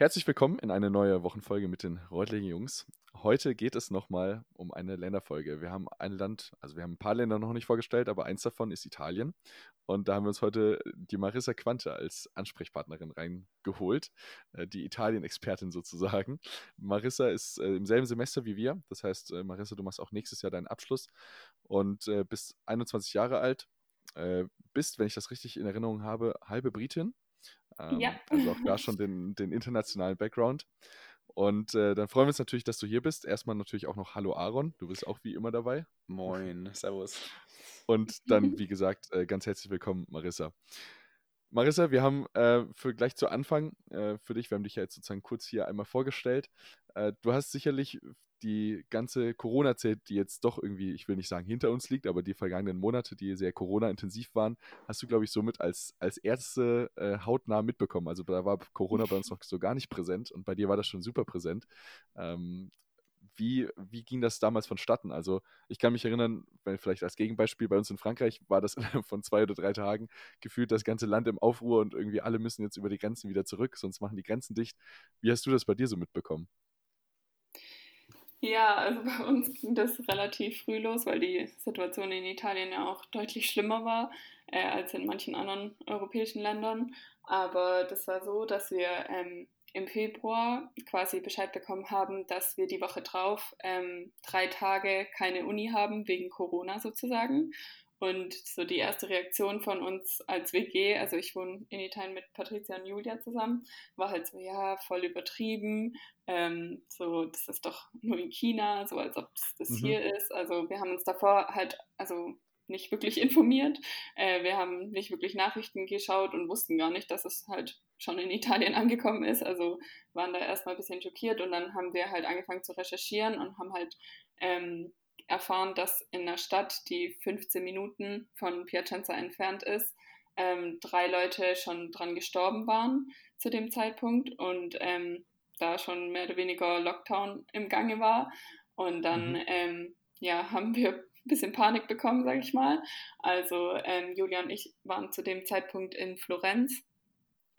Herzlich willkommen in eine neue Wochenfolge mit den Reutlinger Jungs. Heute geht es nochmal um eine Länderfolge. Wir haben ein Land, also wir haben ein paar Länder noch nicht vorgestellt, aber eins davon ist Italien. Und da haben wir uns heute die Marissa Quante als Ansprechpartnerin reingeholt, äh, die Italien-Expertin sozusagen. Marissa ist äh, im selben Semester wie wir. Das heißt, äh, Marissa, du machst auch nächstes Jahr deinen Abschluss und bist 21 Jahre alt. Bist, wenn ich das richtig in Erinnerung habe, halbe Britin ähm, ja. Also auch da schon den, den internationalen Background. Und äh, dann freuen wir uns natürlich, dass du hier bist. Erstmal natürlich auch noch Hallo Aaron, du bist auch wie immer dabei. Moin, Servus. Und dann, wie gesagt, äh, ganz herzlich willkommen, Marissa. Marissa, wir haben äh, für gleich zu Anfang äh, für dich, wir haben dich ja jetzt sozusagen kurz hier einmal vorgestellt. Äh, du hast sicherlich die ganze Corona-Zeit, die jetzt doch irgendwie, ich will nicht sagen hinter uns liegt, aber die vergangenen Monate, die sehr Corona-intensiv waren, hast du, glaube ich, somit als, als erste äh, hautnah mitbekommen. Also da war Corona bei uns noch so gar nicht präsent und bei dir war das schon super präsent. Ähm, wie, wie ging das damals vonstatten? Also ich kann mich erinnern, weil vielleicht als Gegenbeispiel bei uns in Frankreich war das von zwei oder drei Tagen gefühlt das ganze Land im Aufruhr und irgendwie alle müssen jetzt über die Grenzen wieder zurück, sonst machen die Grenzen dicht. Wie hast du das bei dir so mitbekommen? Ja, also bei uns ging das relativ früh los, weil die Situation in Italien ja auch deutlich schlimmer war äh, als in manchen anderen europäischen Ländern. Aber das war so, dass wir ähm, im Februar quasi Bescheid bekommen haben, dass wir die Woche drauf ähm, drei Tage keine Uni haben, wegen Corona sozusagen. Und so die erste Reaktion von uns als WG, also ich wohne in Italien mit Patricia und Julia zusammen, war halt so, ja, voll übertrieben. Ähm, so, das ist doch nur in China, so als ob das mhm. hier ist. Also wir haben uns davor halt, also nicht wirklich informiert. Äh, wir haben nicht wirklich Nachrichten geschaut und wussten gar nicht, dass es halt schon in Italien angekommen ist. Also waren da erstmal ein bisschen schockiert und dann haben wir halt angefangen zu recherchieren und haben halt ähm, erfahren, dass in einer Stadt, die 15 Minuten von Piacenza entfernt ist, ähm, drei Leute schon dran gestorben waren zu dem Zeitpunkt und ähm, da schon mehr oder weniger Lockdown im Gange war. Und dann mhm. ähm, ja, haben wir ein bisschen Panik bekommen, sage ich mal. Also ähm, Julia und ich waren zu dem Zeitpunkt in Florenz,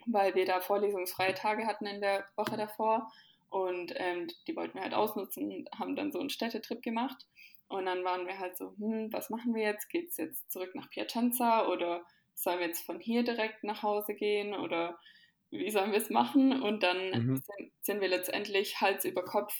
weil wir da vorlesungsfreie Tage hatten in der Woche davor. Und ähm, die wollten wir halt ausnutzen und haben dann so einen Städtetrip gemacht. Und dann waren wir halt so, hm, was machen wir jetzt? Geht es jetzt zurück nach Piacenza oder sollen wir jetzt von hier direkt nach Hause gehen oder wie sollen wir es machen? Und dann mhm. sind, sind, wir letztendlich Hals über Kopf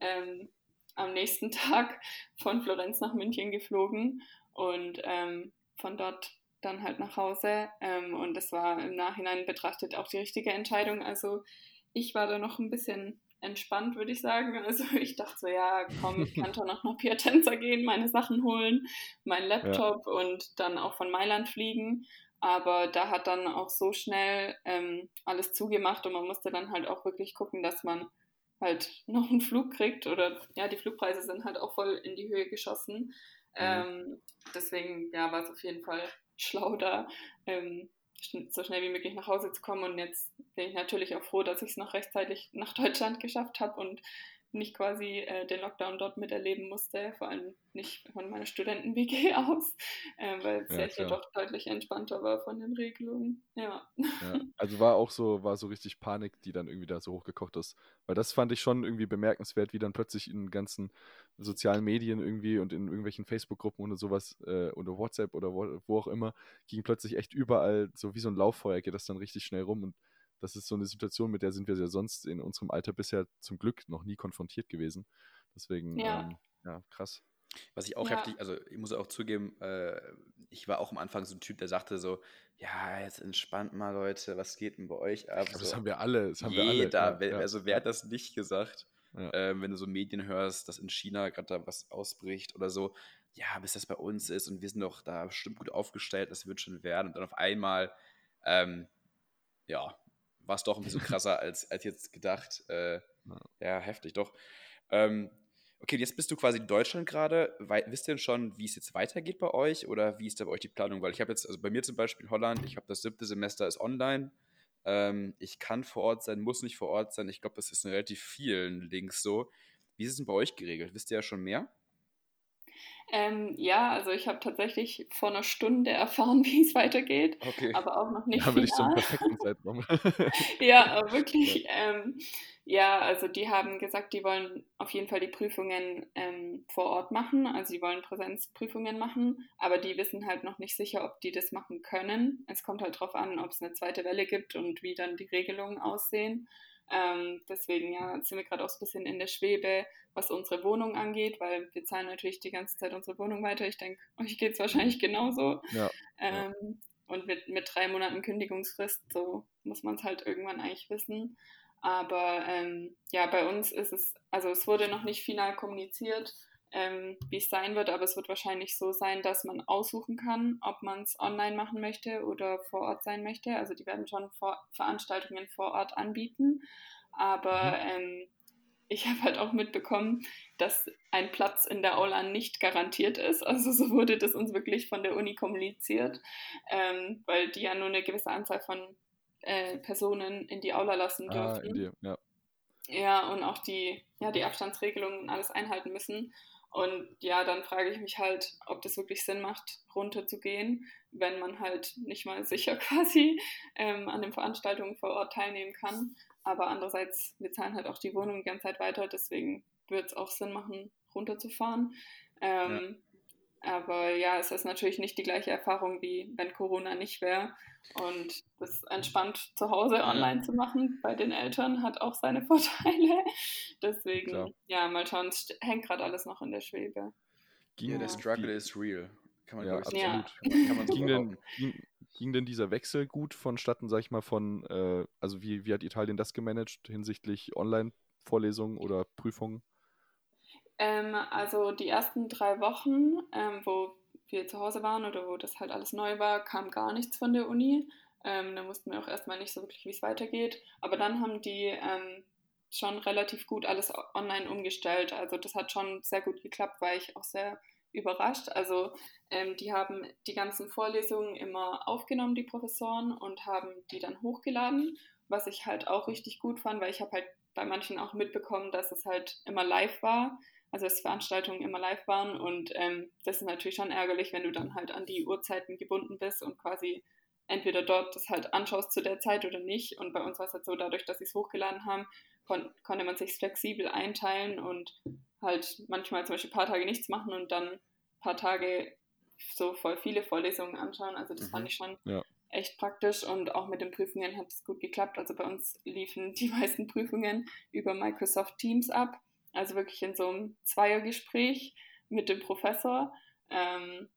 ähm, am nächsten Tag von Florenz nach München geflogen und ähm, von dort dann halt nach Hause. Ähm, und das war im Nachhinein betrachtet auch die richtige Entscheidung. Also ich war da noch ein bisschen entspannt, würde ich sagen. Also ich dachte so, ja, komm, ich kann noch nach Piacenza gehen, meine Sachen holen, meinen Laptop ja. und dann auch von Mailand fliegen. Aber da hat dann auch so schnell ähm, alles zugemacht und man musste dann halt auch wirklich gucken, dass man halt noch einen Flug kriegt oder ja, die Flugpreise sind halt auch voll in die Höhe geschossen. Mhm. Ähm, deswegen ja, war es auf jeden Fall schlau da ähm, so schnell wie möglich nach Hause zu kommen. Und jetzt bin ich natürlich auch froh, dass ich es noch rechtzeitig nach Deutschland geschafft habe und nicht quasi äh, den Lockdown dort miterleben musste, vor allem nicht von meiner Studenten-WG aus, äh, weil es ja, ja doch deutlich entspannter war von den Regelungen. Ja. ja. Also war auch so, war so richtig Panik, die dann irgendwie da so hochgekocht ist. Weil das fand ich schon irgendwie bemerkenswert, wie dann plötzlich in ganzen sozialen Medien irgendwie und in irgendwelchen Facebook-Gruppen oder sowas äh, oder WhatsApp oder wo, wo auch immer, ging plötzlich echt überall so wie so ein Lauffeuer, geht das dann richtig schnell rum und das ist so eine Situation, mit der sind wir ja sonst in unserem Alter bisher zum Glück noch nie konfrontiert gewesen. Deswegen, ja, ähm, ja krass. Was ich auch ja. heftig, also ich muss auch zugeben, äh, ich war auch am Anfang so ein Typ, der sagte so, ja, jetzt entspannt mal Leute, was geht denn bei euch ab? So, das haben wir alle, das haben jeder, wir alle. Ja, also wer hat das nicht gesagt? Ähm, wenn du so Medien hörst, dass in China gerade da was ausbricht oder so, ja, bis das bei uns ist und wir sind doch da bestimmt gut aufgestellt, das wird schon werden. Und dann auf einmal, ähm, ja, war es doch ein bisschen krasser als, als jetzt gedacht. Äh, ja. ja. heftig, doch. Ähm, okay, jetzt bist du quasi in Deutschland gerade. Wisst ihr denn schon, wie es jetzt weitergeht bei euch oder wie ist da bei euch die Planung? Weil ich habe jetzt, also bei mir zum Beispiel in Holland, ich habe das siebte Semester ist online. Ähm, ich kann vor Ort sein, muss nicht vor Ort sein. Ich glaube, das ist in relativ vielen Links so. Wie ist es denn bei euch geregelt? Wisst ihr ja schon mehr? Ähm, ja, also ich habe tatsächlich vor einer Stunde erfahren, wie es weitergeht, okay. aber auch noch nicht. Da bin ich zum perfekten Zeitraum. ja, wirklich. Ja. Ähm, ja, also die haben gesagt, die wollen auf jeden Fall die Prüfungen ähm, vor Ort machen, also die wollen Präsenzprüfungen machen, aber die wissen halt noch nicht sicher, ob die das machen können. Es kommt halt darauf an, ob es eine zweite Welle gibt und wie dann die Regelungen aussehen. Ähm, deswegen ja, sind wir gerade auch so ein bisschen in der Schwebe, was unsere Wohnung angeht, weil wir zahlen natürlich die ganze Zeit unsere Wohnung weiter. Ich denke, euch geht es wahrscheinlich genauso. Ja, ähm, ja. Und mit, mit drei Monaten Kündigungsfrist, so muss man es halt irgendwann eigentlich wissen. Aber ähm, ja, bei uns ist es, also es wurde noch nicht final kommuniziert, ähm, wie es sein wird, aber es wird wahrscheinlich so sein, dass man aussuchen kann, ob man es online machen möchte oder vor Ort sein möchte. Also die werden schon vor Veranstaltungen vor Ort anbieten. Aber mhm. ähm, ich habe halt auch mitbekommen, dass ein Platz in der Aula nicht garantiert ist. Also so wurde das uns wirklich von der Uni kommuniziert, ähm, weil die ja nur eine gewisse Anzahl von äh, Personen in die Aula lassen ah, dürfen. Ah, die, ja. ja, und auch die, ja, die Abstandsregelungen alles einhalten müssen. Und ja, dann frage ich mich halt, ob das wirklich Sinn macht, runterzugehen, wenn man halt nicht mal sicher quasi ähm, an den Veranstaltungen vor Ort teilnehmen kann. Aber andererseits, wir zahlen halt auch die Wohnung die ganze Zeit weiter, deswegen wird es auch Sinn machen, runterzufahren. Ähm, ja. Aber ja, es ist natürlich nicht die gleiche Erfahrung, wie wenn Corona nicht wäre. Und das entspannt zu Hause online zu machen bei den Eltern hat auch seine Vorteile. Deswegen, Klar. ja, mal schauen, es hängt gerade alles noch in der Schwebe. Ging ja, der Struggle is real. Kann man ja, absolut. Ja. Kann man so ging, denn, ging, ging, denn dieser Wechsel gut vonstatten, sag ich mal, von, äh, also wie, wie hat Italien das gemanagt hinsichtlich Online-Vorlesungen oder Prüfungen? Ähm, also die ersten drei Wochen, ähm, wo wir zu Hause waren oder wo das halt alles neu war, kam gar nichts von der Uni. Ähm, da wussten wir auch erstmal nicht so wirklich, wie es weitergeht. Aber dann haben die ähm, schon relativ gut alles online umgestellt. Also das hat schon sehr gut geklappt, war ich auch sehr überrascht. Also ähm, die haben die ganzen Vorlesungen immer aufgenommen, die Professoren, und haben die dann hochgeladen, was ich halt auch richtig gut fand, weil ich habe halt bei manchen auch mitbekommen, dass es halt immer live war also dass Veranstaltungen immer live waren und ähm, das ist natürlich schon ärgerlich, wenn du dann halt an die Uhrzeiten gebunden bist und quasi entweder dort das halt anschaust zu der Zeit oder nicht. Und bei uns war es halt so, dadurch, dass sie es hochgeladen haben, kon konnte man sich flexibel einteilen und halt manchmal zum Beispiel ein paar Tage nichts machen und dann ein paar Tage so voll viele Vorlesungen anschauen. Also das mhm. fand ich schon ja. echt praktisch und auch mit den Prüfungen hat es gut geklappt. Also bei uns liefen die meisten Prüfungen über Microsoft Teams ab. Also wirklich in so einem Zweiergespräch mit dem Professor. Ähm,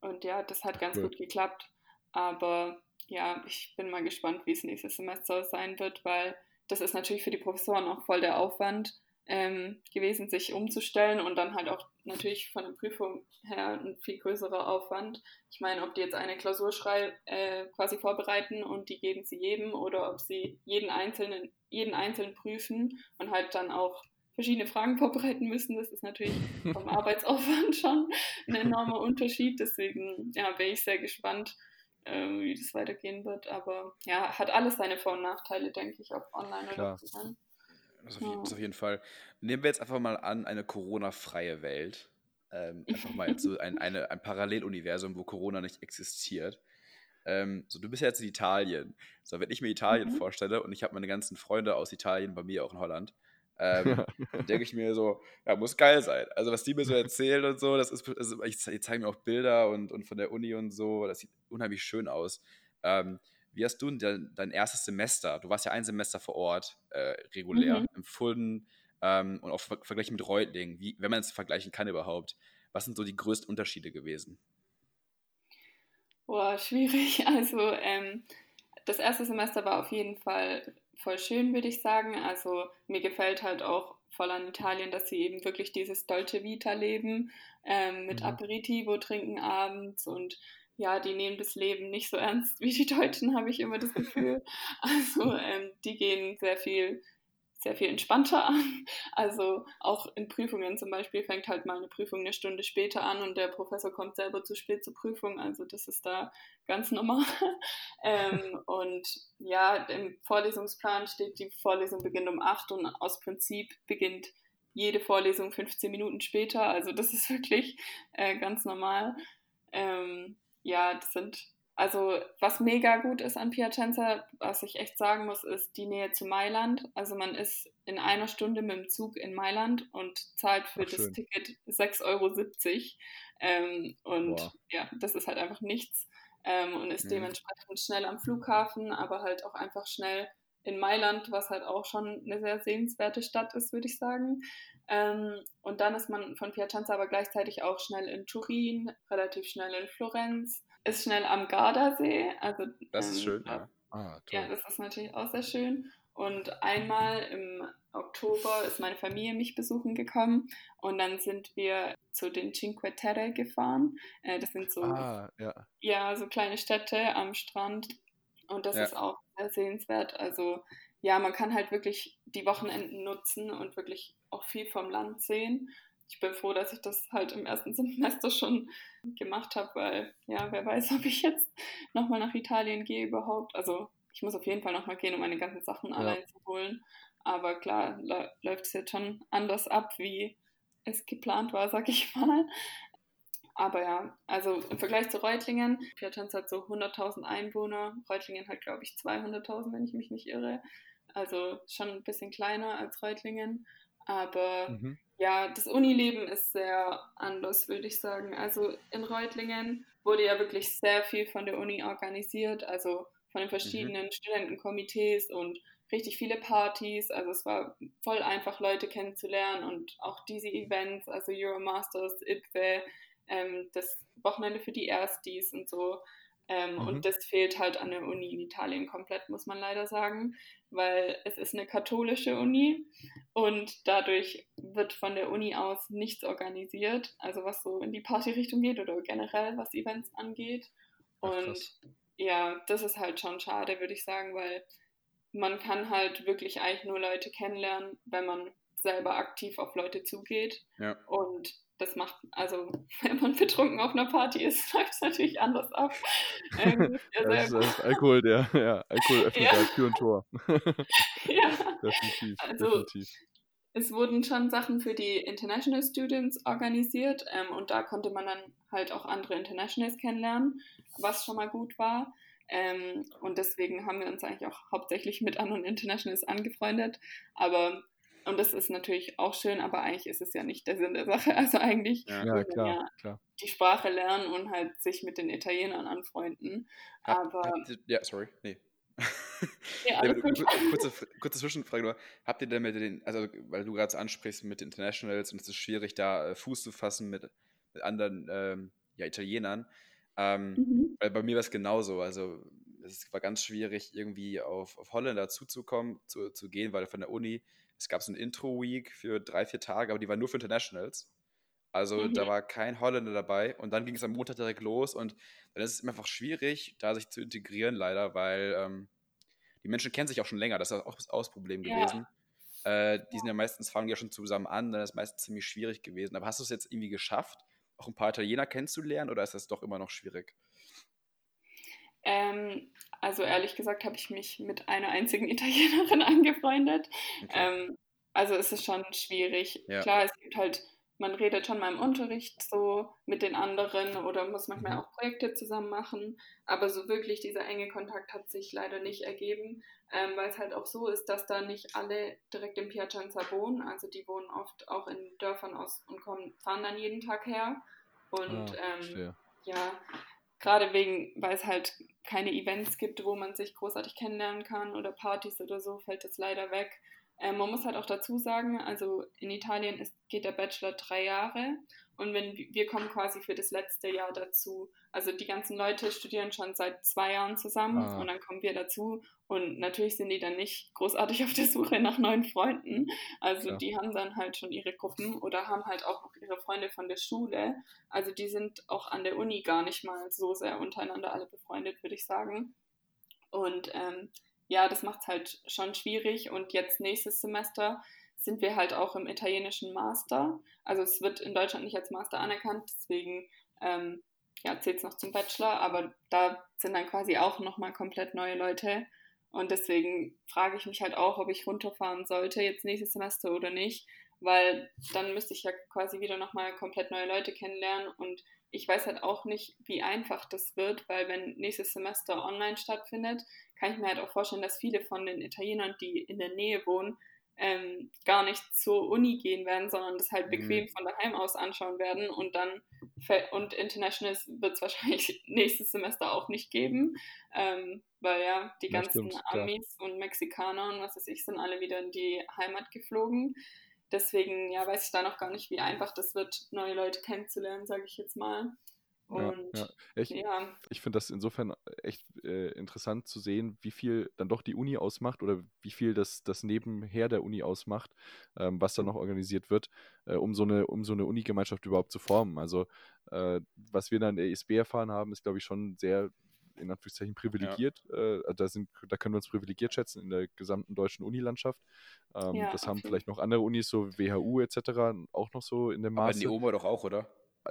und ja, das hat ganz cool. gut geklappt. Aber ja, ich bin mal gespannt, wie es nächstes Semester sein wird, weil das ist natürlich für die Professoren auch voll der Aufwand ähm, gewesen, sich umzustellen und dann halt auch natürlich von der Prüfung her ein viel größerer Aufwand. Ich meine, ob die jetzt eine Klausur schrei äh, quasi vorbereiten und die geben sie jedem oder ob sie jeden einzelnen, jeden einzeln prüfen und halt dann auch verschiedene Fragen vorbereiten müssen. Das ist natürlich vom Arbeitsaufwand schon ein enormer Unterschied. Deswegen ja, bin ich sehr gespannt, äh, wie das weitergehen wird. Aber ja, hat alles seine Vor- und Nachteile, denke ich, ob online Klar. oder offline. Das, ja. auf jeden Fall. Nehmen wir jetzt einfach mal an, eine Corona-freie Welt. Ähm, einfach mal so ein, eine, ein Paralleluniversum, wo Corona nicht existiert. Ähm, so, du bist ja jetzt in Italien. So, wenn ich mir Italien mhm. vorstelle und ich habe meine ganzen Freunde aus Italien bei mir auch in Holland, ähm, denke ich mir so, ja, muss geil sein. Also, was die mir so erzählen und so, das ist, also ich, ich zeige mir auch Bilder und, und von der Uni und so, das sieht unheimlich schön aus. Ähm, wie hast du dein, dein, erstes Semester, du warst ja ein Semester vor Ort, äh, regulär, mhm. empfunden ähm, und auch vergleichen mit Reutlingen, wie, wenn man es vergleichen kann überhaupt, was sind so die größten Unterschiede gewesen? Boah, schwierig. Also, ähm, das erste Semester war auf jeden Fall voll schön, würde ich sagen. Also mir gefällt halt auch voll an Italien, dass sie eben wirklich dieses Dolce Vita leben, ähm, mit mhm. Aperitivo trinken abends und ja, die nehmen das Leben nicht so ernst wie die Deutschen, habe ich immer das Gefühl. Also ähm, die gehen sehr viel sehr viel entspannter an. Also auch in Prüfungen zum Beispiel fängt halt mal eine Prüfung eine Stunde später an und der Professor kommt selber zu spät zur Prüfung. Also das ist da ganz normal. ähm, und ja, im Vorlesungsplan steht, die Vorlesung beginnt um 8 und aus Prinzip beginnt jede Vorlesung 15 Minuten später. Also das ist wirklich äh, ganz normal. Ähm, ja, das sind, also was mega gut ist an Piacenza, was ich echt sagen muss, ist die Nähe zu Mailand. Also man ist in einer Stunde mit dem Zug in Mailand und zahlt für Ach, das Ticket 6,70 Euro. Ähm, und Boah. ja, das ist halt einfach nichts. Ähm, und ist mhm. dementsprechend schnell am Flughafen, aber halt auch einfach schnell in Mailand, was halt auch schon eine sehr sehenswerte Stadt ist, würde ich sagen. Ähm, und dann ist man von Piacenza aber gleichzeitig auch schnell in Turin, relativ schnell in Florenz, ist schnell am Gardasee. Also, das ist ähm, schön, ja. Ah, ja, das ist natürlich auch sehr schön. Und einmal im Oktober ist meine Familie mich besuchen gekommen und dann sind wir zu den Cinque Terre gefahren. Äh, das sind so, ah, ja. ja. so kleine Städte am Strand und das ja. ist auch sehr sehenswert. Also ja, man kann halt wirklich die Wochenenden nutzen und wirklich auch viel vom Land sehen. Ich bin froh, dass ich das halt im ersten Semester schon gemacht habe, weil ja, wer weiß, ob ich jetzt nochmal nach Italien gehe überhaupt. Also ich muss auf jeden Fall nochmal gehen, um meine ganzen Sachen ja. allein zu holen. Aber klar, läuft es jetzt schon anders ab, wie es geplant war, sag ich mal. Aber ja, also im Vergleich zu Reutlingen, Piacenza hat so 100.000 Einwohner, Reutlingen hat, glaube ich, 200.000, wenn ich mich nicht irre. Also schon ein bisschen kleiner als Reutlingen. Aber mhm. ja, das Unileben ist sehr anders, würde ich sagen. Also in Reutlingen wurde ja wirklich sehr viel von der Uni organisiert, also von den verschiedenen mhm. Studentenkomitees und richtig viele Partys. Also es war voll einfach, Leute kennenzulernen und auch diese Events, also Euromasters, IPFE, ähm, das Wochenende für die Erstis und so. Ähm, mhm. Und das fehlt halt an der Uni in Italien komplett, muss man leider sagen, weil es ist eine katholische Uni und dadurch wird von der Uni aus nichts organisiert, also was so in die Partyrichtung geht oder generell was Events angeht. Und Ach, ja, das ist halt schon schade, würde ich sagen, weil man kann halt wirklich eigentlich nur Leute kennenlernen, wenn man selber aktiv auf Leute zugeht. Ja. Und das macht, also wenn man betrunken auf einer Party ist, läuft es natürlich anders ab. Ähm, das, ist Alkohol, der, ja, Alkohol öffnet ja. Halt Tür und Tor. ja, definitiv, also, definitiv. Es wurden schon Sachen für die International Students organisiert ähm, und da konnte man dann halt auch andere Internationals kennenlernen, was schon mal gut war. Ähm, und deswegen haben wir uns eigentlich auch hauptsächlich mit anderen Internationals angefreundet. Aber und das ist natürlich auch schön, aber eigentlich ist es ja nicht der Sinn der Sache. Also eigentlich ja, ja, klar, ja klar. die Sprache lernen und halt sich mit den Italienern anfreunden. Aber. Ja, sorry, nee. Ja, nee, kurze, kurze Zwischenfrage nur. Habt ihr denn mit den, also weil du gerade ansprichst mit den Internationals und es ist schwierig, da äh, Fuß zu fassen mit, mit anderen ähm, ja, Italienern. Ähm, mhm. Weil bei mir war es genauso. Also es war ganz schwierig, irgendwie auf, auf Holländer zuzukommen, zu, zu gehen, weil von der Uni es gab so eine Intro-Week für drei, vier Tage, aber die war nur für Internationals. Also mhm. da war kein Holländer dabei und dann ging es am Montag direkt los und dann ist es einfach schwierig, da sich zu integrieren, leider, weil ähm, die Menschen kennen sich auch schon länger. Das ist auch das Problem gewesen. Ja. Äh, die sind ja meistens, fangen ja schon zusammen an, dann ist es meistens ziemlich schwierig gewesen. Aber hast du es jetzt irgendwie geschafft, auch ein paar Italiener kennenzulernen oder ist das doch immer noch schwierig? Ähm, also ehrlich gesagt habe ich mich mit einer einzigen Italienerin angefreundet. Okay. Ähm, also es ist schon schwierig. Ja. Klar, es gibt halt, man redet schon mal im Unterricht so mit den anderen oder muss manchmal mhm. auch Projekte zusammen machen. Aber so wirklich dieser enge Kontakt hat sich leider nicht ergeben, ähm, weil es halt auch so ist, dass da nicht alle direkt in Piacenza wohnen. Also die wohnen oft auch in Dörfern aus und kommen, fahren dann jeden Tag her. Und ah, ähm, ja, gerade wegen, weil es halt keine Events gibt, wo man sich großartig kennenlernen kann oder Partys oder so, fällt das leider weg. Ähm, man muss halt auch dazu sagen, also in Italien ist, geht der Bachelor drei Jahre und wenn wir kommen quasi für das letzte Jahr dazu. Also die ganzen Leute studieren schon seit zwei Jahren zusammen ah. und dann kommen wir dazu und natürlich sind die dann nicht großartig auf der Suche nach neuen Freunden. Also ja. die haben dann halt schon ihre Gruppen oder haben halt auch noch ihre Freunde von der Schule. Also die sind auch an der Uni gar nicht mal so sehr untereinander alle befreundet, würde ich sagen. Und ähm, ja, das macht es halt schon schwierig. Und jetzt nächstes Semester sind wir halt auch im italienischen Master. Also es wird in Deutschland nicht als Master anerkannt, deswegen ähm, ja, zählt es noch zum Bachelor, aber da sind dann quasi auch nochmal komplett neue Leute. Und deswegen frage ich mich halt auch, ob ich runterfahren sollte jetzt nächstes Semester oder nicht, weil dann müsste ich ja quasi wieder nochmal komplett neue Leute kennenlernen und ich weiß halt auch nicht, wie einfach das wird, weil wenn nächstes Semester online stattfindet, kann ich mir halt auch vorstellen, dass viele von den Italienern, die in der Nähe wohnen, ähm, gar nicht zur Uni gehen werden, sondern das halt bequem mhm. von daheim aus anschauen werden und dann und Internationals wird es wahrscheinlich nächstes Semester auch nicht geben, ähm, weil ja die ganzen stimmt, Amis ja. und Mexikaner und was weiß ich sind alle wieder in die Heimat geflogen. Deswegen ja weiß ich da noch gar nicht, wie einfach das wird, neue Leute kennenzulernen, sage ich jetzt mal. Und, ja, ja. Ich, ja. ich finde das insofern echt äh, interessant zu sehen, wie viel dann doch die Uni ausmacht oder wie viel das, das nebenher der Uni ausmacht, ähm, was da noch organisiert wird, äh, um so eine, um so eine Uni-Gemeinschaft überhaupt zu formen. Also äh, was wir dann in der ESB erfahren haben, ist, glaube ich, schon sehr in Anführungszeichen privilegiert. Ja. Äh, also da, sind, da können wir uns privilegiert schätzen in der gesamten deutschen Unilandschaft. Ähm, ja, das haben vielleicht noch andere Unis, so WHU etc., auch noch so in dem Maße. Aber die Oma doch auch, oder?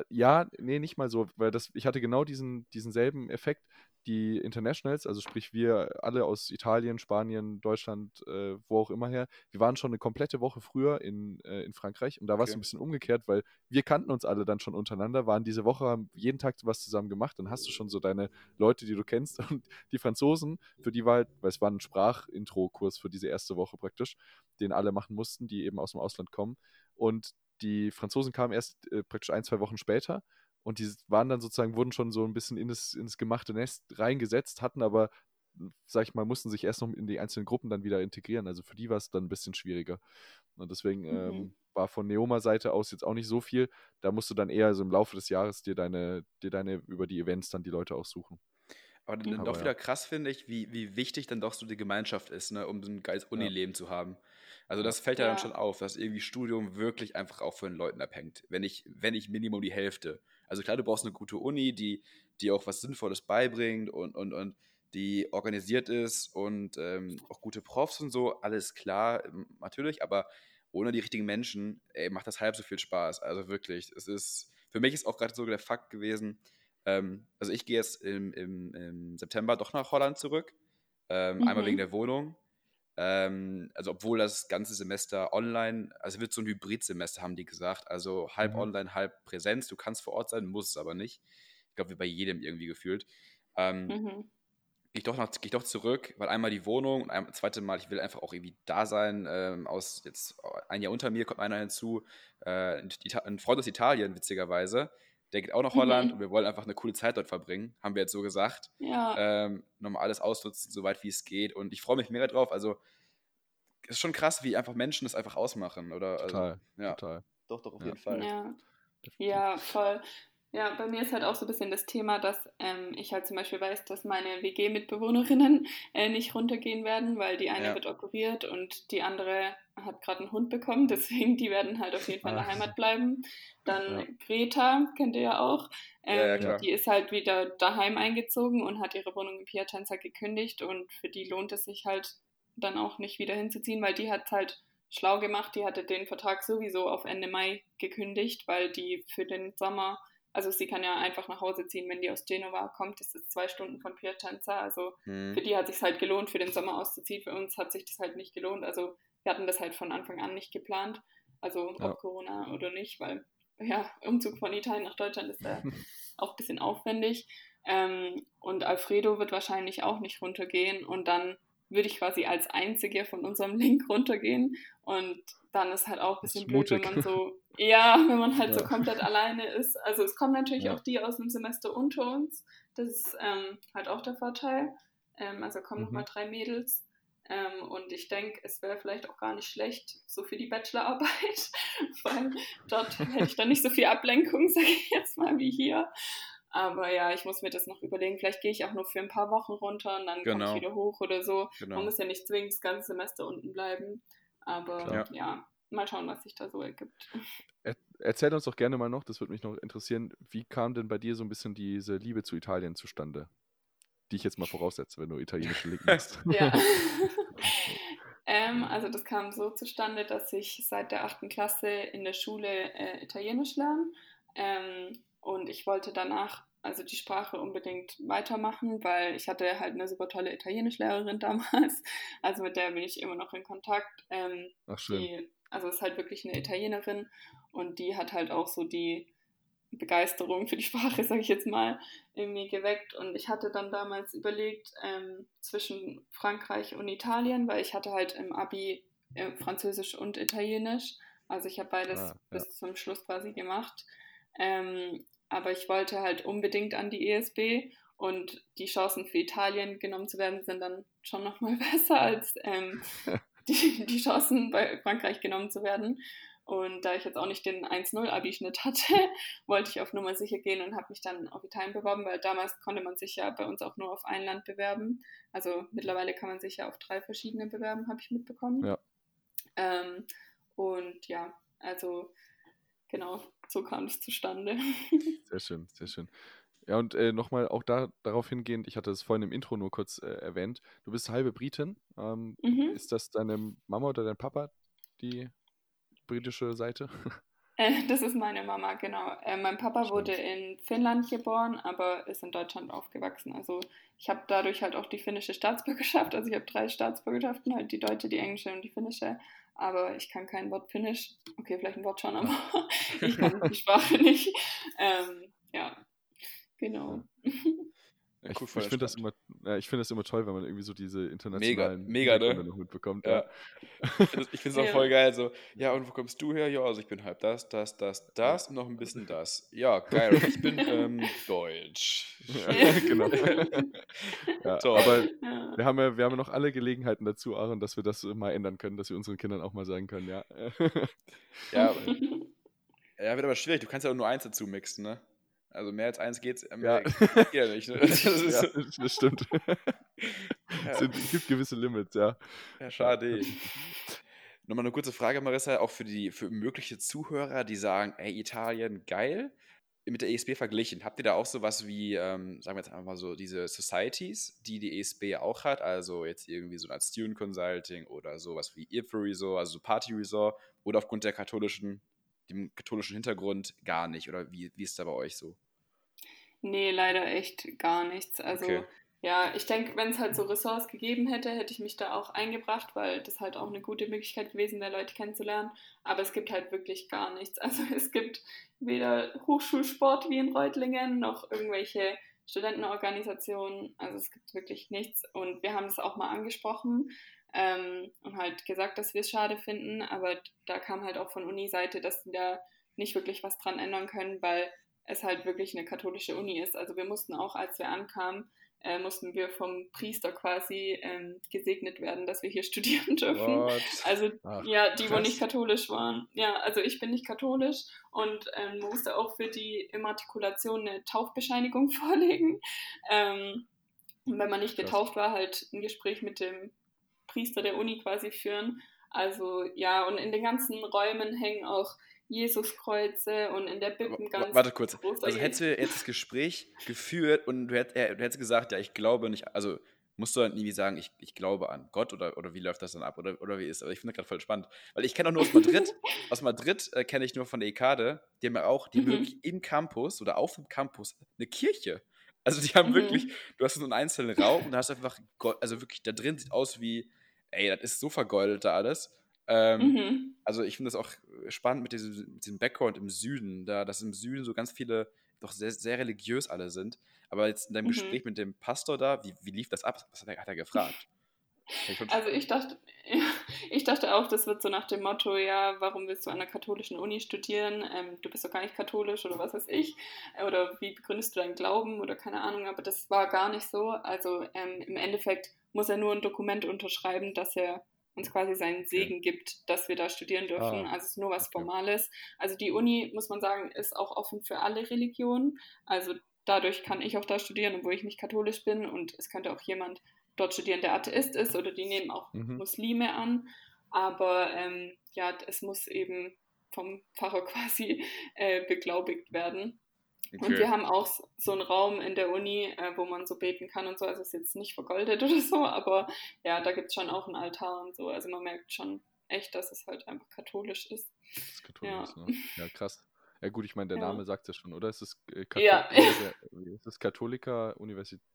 Ja, nee, nicht mal so, weil das, ich hatte genau diesen, diesen selben Effekt. Die Internationals, also sprich wir alle aus Italien, Spanien, Deutschland, äh, wo auch immer her, wir waren schon eine komplette Woche früher in, äh, in Frankreich und da war es okay. ein bisschen umgekehrt, weil wir kannten uns alle dann schon untereinander, waren diese Woche, haben jeden Tag was zusammen gemacht, dann hast du schon so deine Leute, die du kennst und die Franzosen, für die war halt, weil es war ein Sprachintro-Kurs für diese erste Woche praktisch, den alle machen mussten, die eben aus dem Ausland kommen und die Franzosen kamen erst äh, praktisch ein, zwei Wochen später und die waren dann sozusagen, wurden schon so ein bisschen in das, in das gemachte Nest reingesetzt, hatten aber, sag ich mal, mussten sich erst noch in die einzelnen Gruppen dann wieder integrieren. Also für die war es dann ein bisschen schwieriger. Und deswegen mhm. ähm, war von Neoma-Seite aus jetzt auch nicht so viel. Da musst du dann eher so im Laufe des Jahres dir deine, dir deine über die Events dann die Leute aussuchen. Aber dann aber doch wieder krass finde ich, wie, wie wichtig dann doch so die Gemeinschaft ist, ne, um so ein geiles Unileben ja. zu haben. Also das fällt ja, ja, dann schon auf, dass irgendwie Studium wirklich einfach auch von den Leuten abhängt. Wenn ich, wenn ich Minimum die Hälfte. Also klar, du brauchst eine gute Uni, die, die auch was Sinnvolles beibringt und, und, und die organisiert ist und ähm, auch gute Profs und so, alles klar, natürlich, aber ohne die richtigen Menschen, ey, macht das halb so viel Spaß. Also wirklich, es ist, für mich ist auch gerade so der Fakt gewesen, ähm, also ich gehe jetzt im, im, im, September doch nach Holland zurück, ähm, mhm. einmal wegen der Wohnung ähm, also obwohl das ganze Semester online, also wird so ein Hybridsemester, haben die gesagt. Also halb mhm. online, halb Präsenz. Du kannst vor Ort sein, musst es aber nicht. Ich glaube, wie bei jedem irgendwie gefühlt. Ähm, mhm. Gehe ich, doch geh ich doch zurück, weil einmal die Wohnung und ein zweite Mal, ich will einfach auch irgendwie da sein. Ähm, aus jetzt ein Jahr unter mir kommt einer hinzu, äh, ein Freund aus Italien, witzigerweise. Der geht auch nach Holland mhm. und wir wollen einfach eine coole Zeit dort verbringen, haben wir jetzt so gesagt. Ja. Ähm, nochmal alles ausnutzen, soweit wie es geht. Und ich freue mich mega drauf. Also, es ist schon krass, wie einfach Menschen das einfach ausmachen, oder? Also, total. Also, ja. total. Doch, doch, auf ja. jeden Fall. Ja. ja, voll. Ja, bei mir ist halt auch so ein bisschen das Thema, dass ähm, ich halt zum Beispiel weiß, dass meine WG-Mitbewohnerinnen äh, nicht runtergehen werden, weil die eine ja. wird operiert und die andere hat gerade einen Hund bekommen, deswegen die werden halt auf jeden Fall in der Heimat bleiben. Dann ja. Greta, kennt ihr ja auch, ähm, ja, die ist halt wieder daheim eingezogen und hat ihre Wohnung in Piacenza gekündigt und für die lohnt es sich halt dann auch nicht wieder hinzuziehen, weil die hat halt schlau gemacht, die hatte den Vertrag sowieso auf Ende Mai gekündigt, weil die für den Sommer also sie kann ja einfach nach Hause ziehen, wenn die aus Genova kommt. Das ist zwei Stunden von Piacenza. Also mhm. für die hat sich halt gelohnt, für den Sommer auszuziehen. Für uns hat sich das halt nicht gelohnt. Also wir hatten das halt von Anfang an nicht geplant. Also ja. ob Corona oder nicht, weil ja, Umzug von Italien nach Deutschland ist ja auch ein bisschen aufwendig. Ähm, und Alfredo wird wahrscheinlich auch nicht runtergehen. Und dann würde ich quasi als Einzige von unserem Link runtergehen. Und dann ist halt auch ein bisschen blöd, wenn man so, ja, wenn man halt ja. so komplett alleine ist. Also es kommen natürlich ja. auch die aus dem Semester unter uns. Das ist ähm, halt auch der Vorteil. Ähm, also kommen mhm. nochmal drei Mädels. Ähm, und ich denke, es wäre vielleicht auch gar nicht schlecht, so für die Bachelorarbeit, weil dort hätte ich dann nicht so viel Ablenkung, sage ich jetzt mal, wie hier. Aber ja, ich muss mir das noch überlegen. Vielleicht gehe ich auch nur für ein paar Wochen runter und dann genau. komme ich wieder hoch oder so. Genau. Man muss ja nicht zwingend das ganze Semester unten bleiben. Aber Klar. ja, mal schauen, was sich da so ergibt. Er, erzähl uns doch gerne mal noch, das würde mich noch interessieren, wie kam denn bei dir so ein bisschen diese Liebe zu Italien zustande? Die ich jetzt mal voraussetze, wenn du italienische Link machst. ja. ähm, also das kam so zustande, dass ich seit der achten Klasse in der Schule äh, Italienisch lerne. Ähm, und ich wollte danach also die Sprache unbedingt weitermachen, weil ich hatte halt eine super tolle Italienischlehrerin damals. Also mit der bin ich immer noch in Kontakt. Ähm, Ach schön. Die, also ist halt wirklich eine Italienerin und die hat halt auch so die Begeisterung für die Sprache, sage ich jetzt mal, in mir geweckt. Und ich hatte dann damals überlegt ähm, zwischen Frankreich und Italien, weil ich hatte halt im Abi äh, Französisch und Italienisch. Also ich habe beides ah, ja. bis zum Schluss quasi gemacht. Ähm, aber ich wollte halt unbedingt an die ESB und die Chancen für Italien genommen zu werden sind dann schon nochmal besser als ähm, die, die Chancen bei Frankreich genommen zu werden. Und da ich jetzt auch nicht den 1-0-Abi-Schnitt hatte, wollte ich auf Nummer sicher gehen und habe mich dann auf Italien beworben, weil damals konnte man sich ja bei uns auch nur auf ein Land bewerben. Also mittlerweile kann man sich ja auf drei verschiedene bewerben, habe ich mitbekommen. Ja. Ähm, und ja, also genau, so kam es zustande. Sehr schön, sehr schön. Ja, und äh, nochmal auch da, darauf hingehend, ich hatte es vorhin im Intro nur kurz äh, erwähnt, du bist halbe Britin. Ähm, mhm. Ist das deine Mama oder dein Papa, die britische Seite? Äh, das ist meine Mama, genau. Äh, mein Papa Stimmt. wurde in Finnland geboren, aber ist in Deutschland aufgewachsen. Also ich habe dadurch halt auch die finnische Staatsbürgerschaft. Also ich habe drei Staatsbürgerschaften, halt die deutsche, die englische und die finnische. Aber ich kann kein Wort Finnisch. Okay, vielleicht ein Wort schon, aber ich kann die Sprache nicht. Ähm, ja, genau. Ja, ich, ich finde das, immer, ja, find das immer toll, wenn man irgendwie so diese internationalen mega, mega ne? mitbekommt. Ja. ja. Ich finde es auch voll geil. So, ja, und wo kommst du her? Ja, also ich bin halb das, das, das, das und noch ein bisschen das. Ja, geil. ich bin ähm, deutsch. Ja, genau. ja, aber wir haben ja, wir haben ja noch alle Gelegenheiten dazu, Aaron, dass wir das mal ändern können, dass wir unseren Kindern auch mal sagen können, ja. ja, ja, wird aber schwierig. Du kannst ja auch nur eins dazu mixen, ne? Also mehr als eins geht's ähm, ja. geht ja nicht. Ne? Das, ja, das stimmt. Es gibt gewisse Limits, ja. Ja, schade. Nochmal eine kurze Frage, Marissa, auch für die für mögliche Zuhörer, die sagen, ey, Italien, geil, mit der ESB verglichen. Habt ihr da auch sowas wie, ähm, sagen wir jetzt einfach mal so, diese Societies, die die ESB auch hat, also jetzt irgendwie so als Student Consulting oder sowas wie IFRE Resort, also Party Resort, oder aufgrund der katholischen, dem katholischen Hintergrund gar nicht? Oder wie, wie ist da bei euch so? Nee, leider echt gar nichts. Also okay. ja, ich denke, wenn es halt so Ressorts gegeben hätte, hätte ich mich da auch eingebracht, weil das halt auch eine gute Möglichkeit gewesen wäre, Leute kennenzulernen. Aber es gibt halt wirklich gar nichts. Also es gibt weder Hochschulsport wie in Reutlingen noch irgendwelche Studentenorganisationen. Also es gibt wirklich nichts. Und wir haben es auch mal angesprochen ähm, und halt gesagt, dass wir es schade finden. Aber da kam halt auch von Uni-Seite, dass die da nicht wirklich was dran ändern können, weil es halt wirklich eine katholische Uni ist. Also wir mussten auch, als wir ankamen, äh, mussten wir vom Priester quasi ähm, gesegnet werden, dass wir hier studieren dürfen. What? Also Ach, ja, die, krass. wo nicht katholisch waren. Ja, also ich bin nicht katholisch und ähm, musste auch für die Immatrikulation eine Taufbescheinigung vorlegen. Ähm, und wenn man nicht getauft war, halt ein Gespräch mit dem Priester der Uni quasi führen. Also ja, und in den ganzen Räumen hängen auch Jesuskreuze und in der Bibel ganz. Warte kurz. Also hättest du jetzt das Gespräch geführt und du hättest, du hättest gesagt, ja, ich glaube nicht, also musst du dann irgendwie sagen, ich, ich glaube an Gott oder, oder wie läuft das dann ab oder, oder wie ist Aber ich finde das gerade voll spannend. Weil ich kenne auch nur aus Madrid, aus Madrid äh, kenne ich nur von der EKADE, die haben ja auch, die mhm. wirklich im Campus oder auf dem Campus eine Kirche. Also die haben mhm. wirklich, du hast so einen einzelnen Raum und hast einfach, also wirklich, da drin sieht aus wie, ey, das ist so vergoldet da alles. Ähm, mhm. Also ich finde das auch spannend mit diesem, mit diesem Background im Süden, da dass im Süden so ganz viele doch sehr, sehr religiös alle sind. Aber jetzt in deinem mhm. Gespräch mit dem Pastor da, wie, wie lief das ab? Was hat er, hat er gefragt? Also ich dachte, ich dachte auch, das wird so nach dem Motto, ja, warum willst du an einer katholischen Uni studieren? Ähm, du bist doch gar nicht katholisch oder was weiß ich. Oder wie begründest du deinen Glauben oder keine Ahnung, aber das war gar nicht so. Also ähm, im Endeffekt muss er nur ein Dokument unterschreiben, dass er uns quasi seinen Segen okay. gibt, dass wir da studieren dürfen. Ah, also es ist nur was Formales. Also die Uni, muss man sagen, ist auch offen für alle Religionen. Also dadurch kann ich auch da studieren, obwohl ich nicht katholisch bin. Und es könnte auch jemand dort studieren, der Atheist ist oder die nehmen auch mhm. Muslime an. Aber ähm, ja, es muss eben vom Pfarrer quasi äh, beglaubigt werden. Okay. Und wir haben auch so einen Raum in der Uni, äh, wo man so beten kann und so. Also ist jetzt nicht vergoldet oder so, aber ja, da gibt es schon auch einen Altar und so. Also man merkt schon echt, dass es halt einfach katholisch ist. Das ist katholisch, ja. Ne? ja, krass. Ja gut, ich meine, der Ja. Name sagt es ja schon, oder? Ist es äh, Ja. ist es Katholika Universität?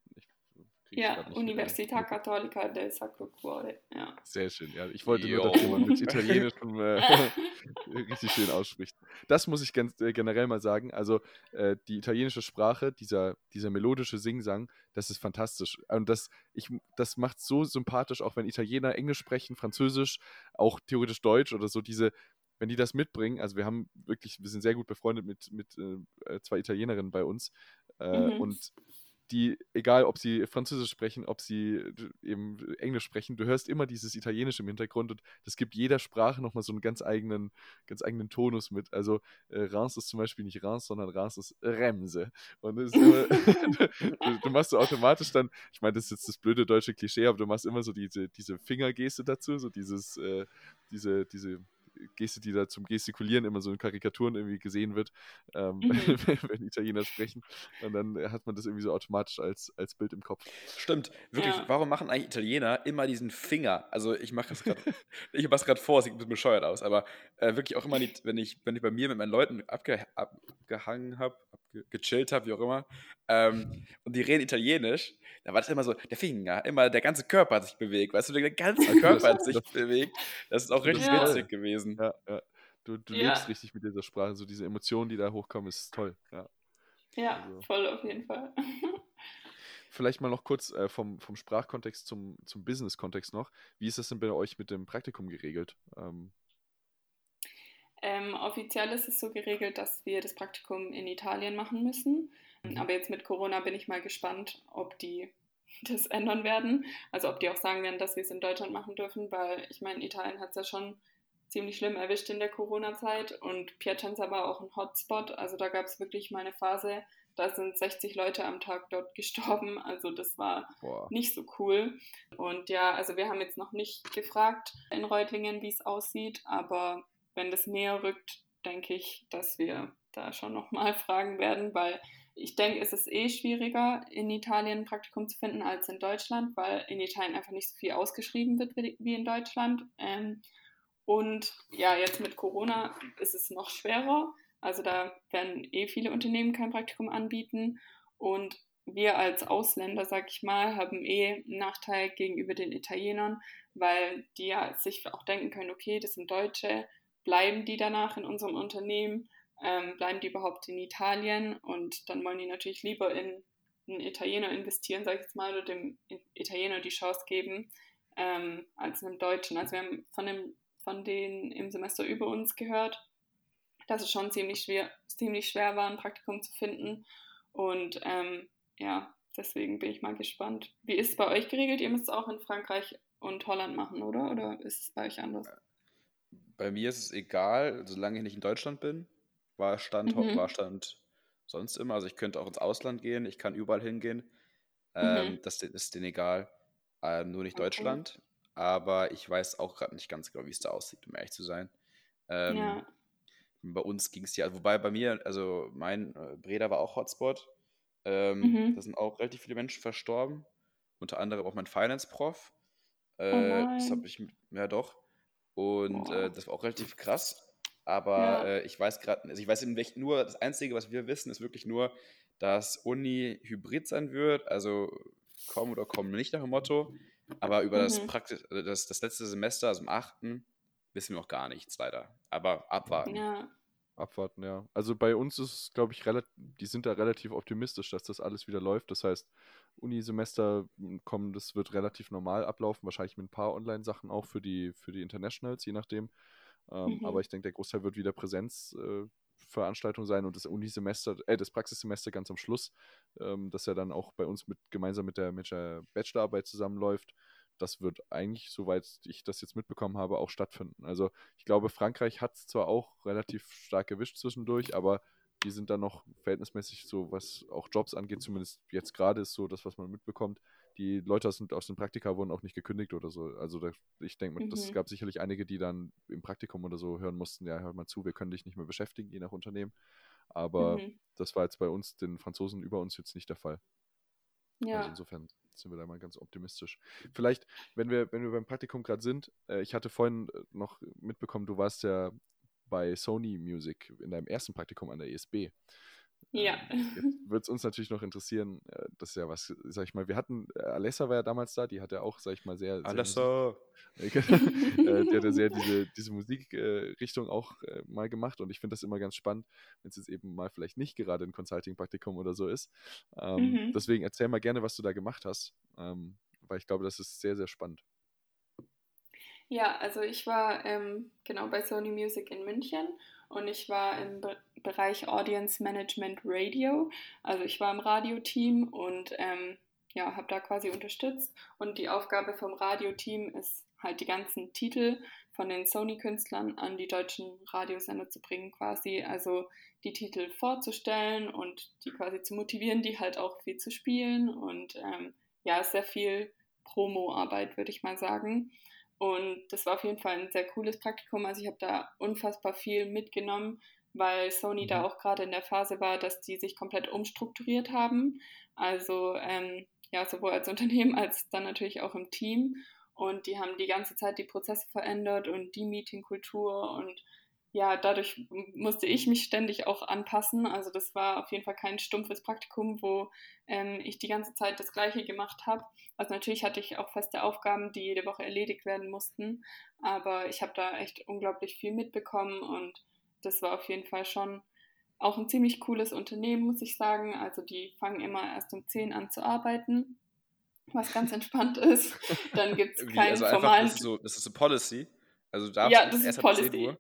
Ja, Università Cattolica del Sacro Cuore. Ja. Sehr schön, ja. Ich wollte Jo. nur, dass jemand mit Italienischem äh, richtig schön ausspricht. Das muss ich ganz äh, generell mal sagen. Also äh, die italienische Sprache, dieser, dieser melodische Singsang, das ist fantastisch. Und das, ich, das macht so sympathisch, auch wenn Italiener Englisch sprechen, Französisch, auch theoretisch Deutsch oder so, diese, wenn die das mitbringen, also wir haben wirklich, wir sind sehr gut befreundet mit, mit äh, zwei Italienerinnen bei uns. Äh, Mhm. Und die, egal ob sie Französisch sprechen, ob sie äh, eben Englisch sprechen, du hörst immer dieses Italienische im Hintergrund und das gibt jeder Sprache nochmal so einen ganz eigenen, ganz eigenen Tonus mit. Also äh, Reims ist zum Beispiel nicht Reims, sondern Reims ist Remse. Und ist immer, du, du machst so automatisch dann, ich meine, das ist jetzt das blöde deutsche Klischee, aber du machst immer so diese, diese Fingergeste dazu, so dieses, äh, diese, diese Geste, die da zum Gestikulieren immer so in Karikaturen irgendwie gesehen wird, ähm, Mhm. wenn Italiener sprechen. Und dann hat man das irgendwie so automatisch als, als Bild im Kopf. Stimmt, wirklich. Ja. Warum machen eigentlich Italiener immer diesen Finger? Also ich mache es gerade, ich mache es gerade vor, es sieht ein bisschen bescheuert aus, aber äh, wirklich auch immer, die, wenn ich, wenn ich bei mir mit meinen Leuten abge, abgehangen habe, abge, gechillt habe, wie auch immer, ähm, und die reden Italienisch, dann war das immer so, der Finger, immer der ganze Körper hat sich bewegt, weißt du, der ganze Körper hat sich bewegt. Das ist auch richtig Ja. witzig gewesen. Ja, ja. Du, du Ja. lebst richtig mit dieser Sprache, so diese Emotionen, die da hochkommen, ist toll. Ja. Ja, Also- voll auf jeden Fall. Vielleicht mal noch kurz äh, vom, vom Sprachkontext zum, zum Business-Kontext noch. Wie ist das denn bei euch mit dem Praktikum geregelt? Ähm, Ähm, offiziell ist es so geregelt, dass wir das Praktikum in Italien machen müssen. Mhm. Aber jetzt mit Corona bin ich mal gespannt, ob die das ändern werden. Also ob die auch sagen werden, dass wir es in Deutschland machen dürfen, weil ich meine, Italien hat es ja schon ziemlich schlimm erwischt in der Corona-Zeit und Piacenza war auch ein Hotspot. Also da gab es wirklich mal eine Phase, da sind 60 Leute am Tag dort gestorben. Also das war boah. nicht so cool. Und ja, also wir haben jetzt noch nicht gefragt in Reutlingen, wie es aussieht, aber wenn das näher rückt, denke ich, dass wir da schon nochmal fragen werden, weil ich denke, es ist eh schwieriger, in Italien ein Praktikum zu finden als in Deutschland, weil in Italien einfach nicht so viel ausgeschrieben wird wie in Deutschland. Ähm, und ja, jetzt mit Corona ist es noch schwerer. Also da werden eh viele Unternehmen kein Praktikum anbieten. Und wir als Ausländer, sag ich mal, haben eh einen Nachteil gegenüber den Italienern, weil die ja sich auch denken können, okay, das sind Deutsche, bleiben die danach in unserem Unternehmen, ähm, bleiben die überhaupt in Italien und dann wollen die natürlich lieber in einen Italiener investieren, sag ich jetzt mal, oder dem Italiener die Chance geben, ähm, als einem Deutschen. Also wir haben von, dem, von denen im Semester über uns gehört, dass es schon ziemlich schwer, ziemlich schwer war, ein Praktikum zu finden. Und ähm, ja, deswegen bin ich mal gespannt. Wie ist es bei euch geregelt? Ihr müsst es auch in Frankreich und Holland machen, oder? Oder ist es bei euch anders? Bei mir ist es egal, solange ich nicht in Deutschland bin, war Stand, Mhm. war Stand sonst immer. Also ich könnte auch ins Ausland gehen, ich kann überall hingehen. Ähm, Mhm. Das ist denen egal. Ähm, nur nicht Okay. Deutschland. Aber ich weiß auch gerade nicht ganz genau, wie es da aussieht, um ehrlich zu sein. Ähm, ja. Bei uns ging es ja, wobei bei mir, also mein äh, Breda war auch Hotspot. Ähm, Mhm. Da sind auch relativ viele Menschen verstorben. Unter anderem auch mein Finance-Prof. Oh Äh, das nein. habe ich, ja doch. Und äh, das war auch relativ krass. Aber Ja. äh, ich weiß gerade, also ich weiß eben echt nur, das Einzige, was wir wissen, ist wirklich nur, dass Uni hybrid sein wird, also kommen oder kommen nicht nach dem Motto. Aber über das, Mhm. Prakti also das, das letzte Semester, also im achten, wissen wir noch gar nichts leider. Aber abwarten. Ja. Abwarten, ja. Also bei uns ist es, glaube ich, relativ, die sind da relativ optimistisch, dass das alles wieder läuft. Das heißt, Unisemester m, kommen, das wird relativ normal ablaufen, wahrscheinlich mit ein paar Online-Sachen auch für die, für die Internationals, je nachdem. Ähm, Mhm. Aber ich denke, der Großteil wird wieder Präsenzveranstaltung äh, Veranstaltung sein und das Unisemester, äh, das Praxissemester ganz am Schluss, ähm, das ja dann auch bei uns mit gemeinsam mit der, mit der Bachelorarbeit zusammenläuft. Das wird eigentlich, soweit ich das jetzt mitbekommen habe, auch stattfinden. Also ich glaube, Frankreich hat es zwar auch relativ stark erwischt zwischendurch, aber die sind dann noch verhältnismäßig so, was auch Jobs angeht, zumindest jetzt gerade ist so das, was man mitbekommt. Die Leute aus, aus den Praktika wurden auch nicht gekündigt oder so. Also da, ich denke, mal, das Mhm. gab sicherlich einige, die dann im Praktikum oder so hören mussten, ja, hör mal zu, wir können dich nicht mehr beschäftigen, je nach Unternehmen. Aber Mhm. das war jetzt bei uns, den Franzosen über uns jetzt nicht der Fall. Also Ja. insofern sind wir da mal ganz optimistisch. Vielleicht, wenn wir, wenn wir beim Praktikum gerade sind, äh, ich hatte vorhin äh, noch mitbekommen, du warst ja bei Sony Music in deinem ersten Praktikum an der ESB. Ja. Wird es uns natürlich noch interessieren, äh, das ist ja was, sag ich mal, wir hatten, äh, Alessa war ja damals da, die hat ja auch, sag ich mal, sehr. Alessa! Sehr, äh, die hat ja sehr diese, diese Musikrichtung auch mal gemacht und ich finde das immer ganz spannend, wenn es jetzt eben mal vielleicht nicht gerade ein Consulting-Praktikum oder so ist. Ähm, mhm. Deswegen erzähl mal gerne, was du da gemacht hast, ähm, weil ich glaube, das ist sehr, sehr spannend. Ja, also ich war ähm, genau bei Sony Music in München und ich war im Be Bereich Audience Management Radio. Also ich war im Radioteam und ähm, ja, habe da quasi unterstützt. Und die Aufgabe vom Radioteam ist halt die ganzen Titel von den Sony-Künstlern an die deutschen Radiosender zu bringen, quasi. Also die Titel vorzustellen und die quasi zu motivieren, die halt auch viel zu spielen. Und ähm, ja, sehr viel Promo-Arbeit, würde ich mal sagen. Und das war auf jeden Fall ein sehr cooles Praktikum. Also ich habe da unfassbar viel mitgenommen, weil Sony da mhm. auch gerade in der Phase war, dass die sich komplett umstrukturiert haben. Also ähm, ja, sowohl als Unternehmen als dann natürlich auch im Team. Und die haben die ganze Zeit die Prozesse verändert und die Meetingkultur und ja, dadurch musste ich mich ständig auch anpassen. Also das war auf jeden Fall kein stumpfes Praktikum, wo ähm, ich die ganze Zeit das Gleiche gemacht habe. Also natürlich hatte ich auch feste Aufgaben, die jede Woche erledigt werden mussten, aber ich habe da echt unglaublich viel mitbekommen und das war auf jeden Fall schon auch ein ziemlich cooles Unternehmen, muss ich sagen. Also die fangen immer erst um 10 an zu arbeiten, was ganz entspannt ist. Dann gibt es keinen also formalen... Das ist, so, das ist so Policy? Also darfst ja, das ist Policy.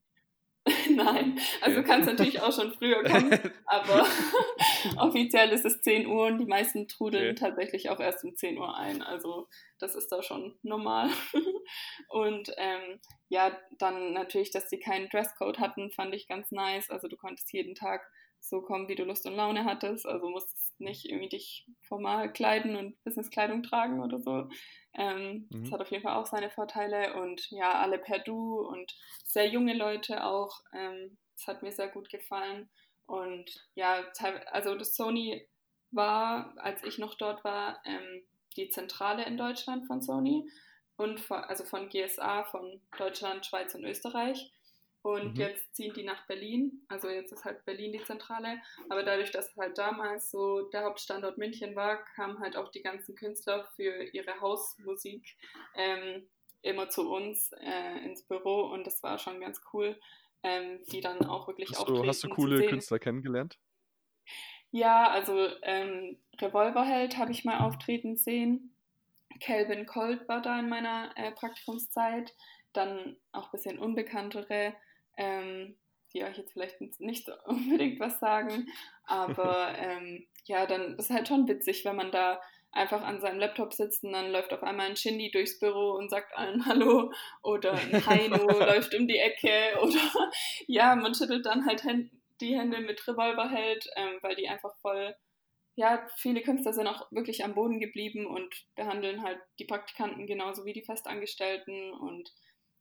Nein, also okay. kannst natürlich auch schon früher kommen, aber offiziell ist es 10 Uhr und die meisten trudeln okay. tatsächlich auch erst um 10 Uhr ein. Also das ist da schon normal. und ähm, ja, dann natürlich, dass sie keinen Dresscode hatten, fand ich ganz nice. Also du konntest jeden Tag so kommen, wie du Lust und Laune hattest. Also musstest nicht irgendwie dich formal kleiden und Businesskleidung tragen oder so. Ähm, mhm. Das hat auf jeden Fall auch seine Vorteile und ja, alle per Du und sehr junge Leute auch. Ähm, das hat mir sehr gut gefallen. Und ja, also das Sony war, als ich noch dort war, ähm, die Zentrale in Deutschland von Sony und von, also von GSA, von Deutschland, Schweiz und Österreich. Und mhm. jetzt ziehen die nach Berlin. Also jetzt ist halt Berlin die Zentrale. Aber dadurch, dass halt damals so der Hauptstandort München war, kamen halt auch die ganzen Künstler für ihre Hausmusik ähm, immer zu uns äh, ins Büro. Und das war schon ganz cool, ähm, die dann auch wirklich hast du, Hast du coole Künstler kennengelernt? Ja, also ähm, Revolverheld habe ich mal auftreten sehen. Calvin Colt war da in meiner äh, Praktikumszeit. Dann auch ein bisschen unbekanntere ähm, die euch jetzt vielleicht nicht so unbedingt was sagen. Aber ähm, ja, dann ist halt schon witzig, wenn man da einfach an seinem Laptop sitzt und dann läuft auf einmal ein Shindy durchs Büro und sagt allen Hallo oder ein Heino läuft um die Ecke oder ja, man schüttelt dann halt die Hände mit Revolverheld, ähm, weil die einfach voll, ja, viele Künstler sind auch wirklich am Boden geblieben und behandeln halt die Praktikanten genauso wie die Festangestellten und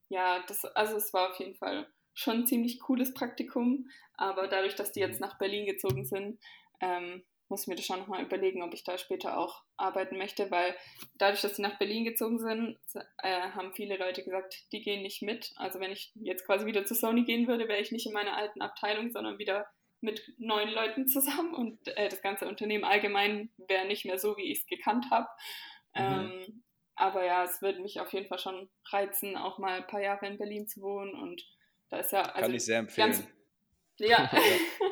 ja, das, also es war auf jeden Fall schon ein ziemlich cooles Praktikum, aber dadurch, dass die jetzt nach Berlin gezogen sind, ähm, muss ich mir das schon nochmal überlegen, ob ich da später auch arbeiten möchte, weil dadurch, dass sie nach Berlin gezogen sind, äh, haben viele Leute gesagt, die gehen nicht mit. Also wenn ich jetzt quasi wieder zu Sony gehen würde, wäre ich nicht in meiner alten Abteilung, sondern wieder mit neuen Leuten zusammen und äh, das ganze Unternehmen allgemein wäre nicht mehr so, wie ich es gekannt habe. Mhm. Ähm, aber ja, es würde mich auf jeden Fall schon reizen, auch mal ein paar Jahre in Berlin zu wohnen und da ist ja, also Kann ich sehr empfehlen. Ganz, ja,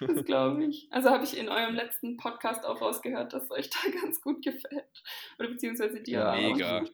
das glaube ich. Also habe ich in eurem letzten Podcast auch rausgehört, dass euch da ganz gut gefällt. Oder beziehungsweise dir. Ja, mega.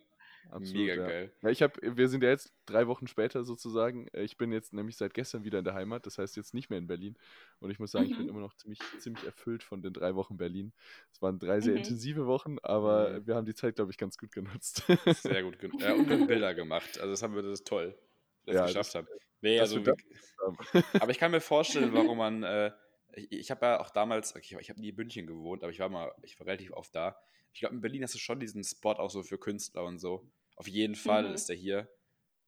Absolut, Mega ja. geil. Ja, ich hab, wir sind ja jetzt drei Wochen später sozusagen. Äh, ich bin jetzt nämlich seit gestern wieder in der Heimat, das heißt jetzt nicht mehr in Berlin. Und ich muss sagen, mhm. ich bin mhm. immer noch ziemlich, ziemlich erfüllt von den drei Wochen Berlin. Es waren drei sehr mhm. intensive Wochen, aber mhm. wir haben die Zeit, glaube ich, ganz gut genutzt. Sehr gut genutzt. Ja, und Bilder gemacht. Also das haben wir, das ist toll das ja, geschafft habe. Nee, also, aber ich kann mir vorstellen, warum man, äh, ich, ich habe ja auch damals, okay, ich habe nie in München gewohnt, aber ich war mal, ich war relativ oft da. Ich glaube, in Berlin hast du schon diesen Spot auch so für Künstler und so. Auf jeden Fall mhm. ist der hier.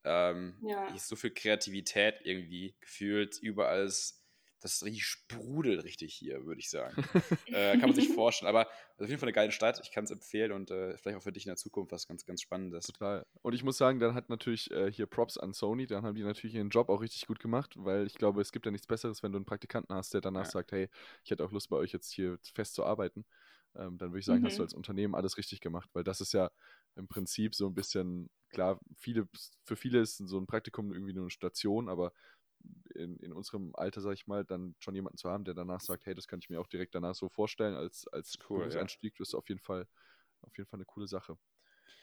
Ähm, ja. Hier ist so viel Kreativität irgendwie gefühlt. Überall ist, das richtig sprudelt richtig hier, würde ich sagen. äh, kann man sich vorstellen. Aber also auf jeden Fall eine geile Stadt. Ich kann es empfehlen und äh, vielleicht auch für dich in der Zukunft was ganz, ganz Spannendes. Total. Und ich muss sagen, dann hat natürlich äh, hier Props an Sony. Dann haben die natürlich ihren Job auch richtig gut gemacht, weil ich glaube, es gibt ja nichts Besseres, wenn du einen Praktikanten hast, der danach ja. sagt, hey, ich hätte auch Lust bei euch jetzt hier fest zu arbeiten. Ähm, dann würde ich sagen, mhm. hast du mhm. als Unternehmen alles richtig gemacht, weil das ist ja im Prinzip so ein bisschen, klar, viele, für viele ist so ein Praktikum irgendwie nur eine Station, aber in, in unserem Alter, sag ich mal, dann schon jemanden zu haben, der danach sagt, hey, das kann ich mir auch direkt danach so vorstellen, als, als cool, Berufseinstieg, ja. das ist auf jeden Fall, auf jeden Fall eine coole Sache.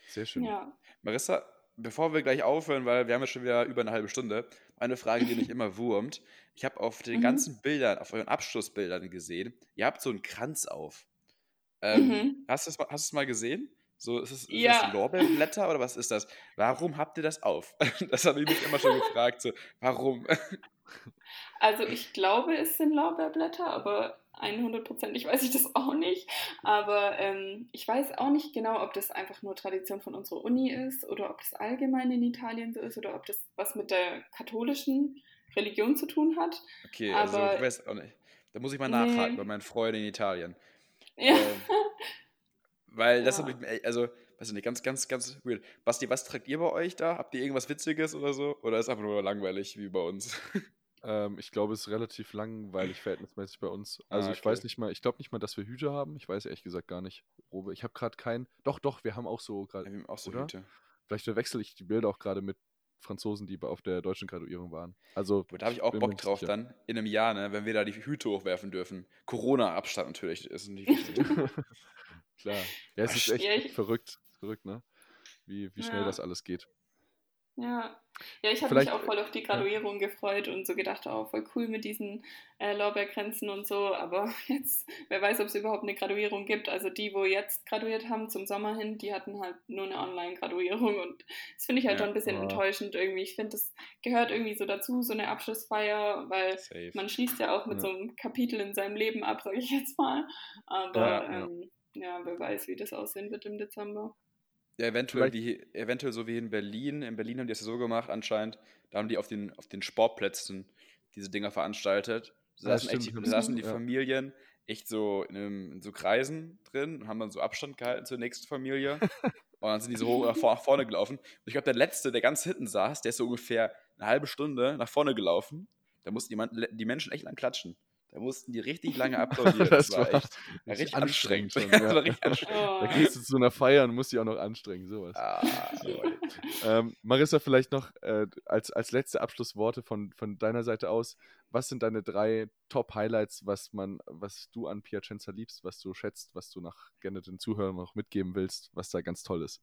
Sehr schön. Ja. Marissa, bevor wir gleich aufhören, weil wir haben ja schon wieder über eine halbe Stunde, eine Frage, die mich immer wurmt. Ich habe auf den mhm. ganzen Bildern, auf euren Abschlussbildern gesehen, ihr habt so einen Kranz auf. Ähm, mhm. Hast du es hast mal gesehen? So, ist, es, ja. das Lorbeerblätter oder was ist das? Warum habt ihr das auf? Das habe ich mich immer schon gefragt. So, warum? Also ich glaube, es sind Lorbeerblätter, aber 100%ig weiß ich das auch nicht. Aber ähm, ich weiß auch nicht genau, ob das einfach nur Tradition von unserer Uni ist oder ob das allgemein in Italien so ist oder ob das was mit der katholischen Religion zu tun hat. Okay, also aber, also ich weiß auch nicht. Da muss ich mal nachhaken nee. bei meinen Freunden in Italien. Ja. Ähm, weil das ja. habe ich, also, weiß ich nicht, ganz, ganz, ganz weird. Basti, was tragt ihr bei euch da? Habt ihr irgendwas Witziges oder so? Oder ist einfach nur langweilig wie bei uns? Ähm, ich glaube, es ist relativ langweilig verhältnismäßig bei uns. Also ah, okay. ich weiß nicht mal, ich glaube nicht mal, dass wir Hüte haben. Ich weiß ehrlich gesagt gar nicht, Robe. Ich habe gerade keinen. Doch, doch, wir haben auch so gerade. Ja, wir haben auch so oder? Hüte. Vielleicht verwechsel ich die Bilder auch gerade mit Franzosen, die auf der deutschen Graduierung waren. Also, da habe ich auch Bock drauf sicher. dann, in einem Jahr, ne, wenn wir da die Hüte hochwerfen dürfen. Corona-Abstand natürlich, ist nicht wichtig. Klar. Ja, es ist echt verrückt, verrückt, ne? Wie, wie schnell ja. das alles geht. Ja, ja ich habe mich auch voll auf die Graduierung ja. gefreut und so gedacht, oh, voll cool mit diesen äh, Lorbeerkränzen und so. Aber jetzt, wer weiß, ob es überhaupt eine Graduierung gibt. Also die, wo jetzt graduiert haben zum Sommer hin, die hatten halt nur eine Online-Graduierung und das finde ich halt ja. schon ein bisschen oh. enttäuschend irgendwie. Ich finde, das gehört irgendwie so dazu, so eine Abschlussfeier, weil Safe. man schließt ja auch mit ja. so einem Kapitel in seinem Leben ab, sage ich jetzt mal. Aber ähm, ja, wer weiß, wie das aussehen wird im Dezember. Ja, eventuell, wie, eventuell so wie in Berlin. In Berlin haben die es ja so gemacht, anscheinend. Da haben die auf den, auf den Sportplätzen diese Dinger veranstaltet. Da saßen, echt, da saßen die ja. Familien echt so in, einem, in, so Kreisen drin und haben dann so Abstand gehalten zur nächsten Familie. und dann sind die so hoch nach, nach vorne gelaufen. Und ich glaube, der Letzte, der ganz hinten saß, der ist so ungefähr eine halbe Stunde nach vorne gelaufen. Da mussten die, die Menschen echt lang klatschen. Da mussten die richtig lange applaudieren. Das, das war, echt war richtig anstrengend. Schon, ja. war richtig anstrengend. Oh. Da gehst du zu einer Feier und musst dich auch noch anstrengen, sowas. Ah, ähm, Marissa, vielleicht noch äh, als, als letzte Abschlussworte von, von deiner Seite aus. Was sind deine drei Top-Highlights, was man, was du an Piacenza liebst, was du schätzt, was du nach gerne den Zuhörern noch mitgeben willst, was da ganz toll ist?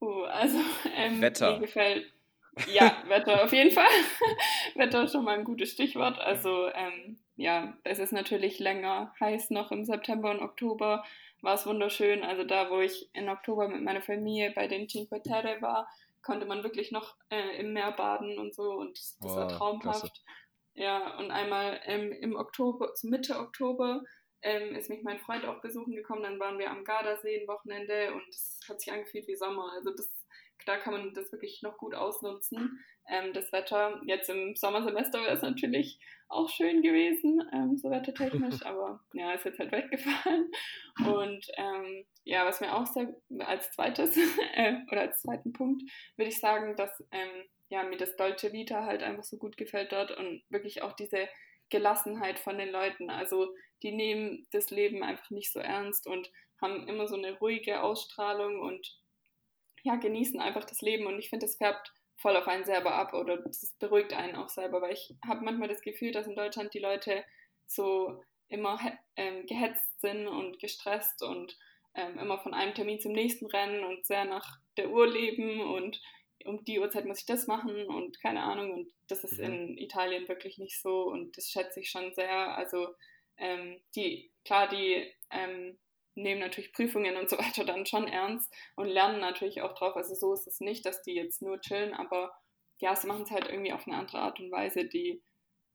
Uh, also ähm, Wetter. mir gefällt ja, Wetter auf jeden Fall. Wetter ist schon mal ein gutes Stichwort. Also ähm, ja, es ist natürlich länger heiß noch im September und Oktober. War es wunderschön. Also da, wo ich im Oktober mit meiner Familie bei den Cinque Terre war, konnte man wirklich noch äh, im Meer baden und so und das, das wow, war traumhaft. Klasse. Ja, und einmal ähm, im Oktober, Mitte Oktober, ähm, ist mich mein Freund auch besuchen gekommen. Dann waren wir am Gardasee ein Wochenende und es hat sich angefühlt wie Sommer. Also das da kann man das wirklich noch gut ausnutzen. Ähm, das Wetter, jetzt im Sommersemester wäre es natürlich auch schön gewesen, ähm, so wettertechnisch, aber ja, ist jetzt halt weggefallen. Und ähm, ja, was mir auch sehr als zweites äh, oder als zweiten Punkt würde ich sagen, dass ähm, ja, mir das Dolce Vita halt einfach so gut gefällt dort und wirklich auch diese Gelassenheit von den Leuten. Also die nehmen das Leben einfach nicht so ernst und haben immer so eine ruhige Ausstrahlung und ja, genießen einfach das Leben und ich finde, das färbt voll auf einen selber ab oder das beruhigt einen auch selber, weil ich habe manchmal das Gefühl, dass in Deutschland die Leute so immer ähm, gehetzt sind und gestresst und ähm, immer von einem Termin zum nächsten rennen und sehr nach der Uhr leben und um die Uhrzeit muss ich das machen und keine Ahnung und das ist mhm. in Italien wirklich nicht so und das schätze ich schon sehr. Also ähm, die, klar, die ähm, nehmen natürlich Prüfungen und so weiter dann schon ernst und lernen natürlich auch drauf. Also so ist es nicht, dass die jetzt nur chillen, aber ja, sie machen es halt irgendwie auf eine andere Art und Weise, die,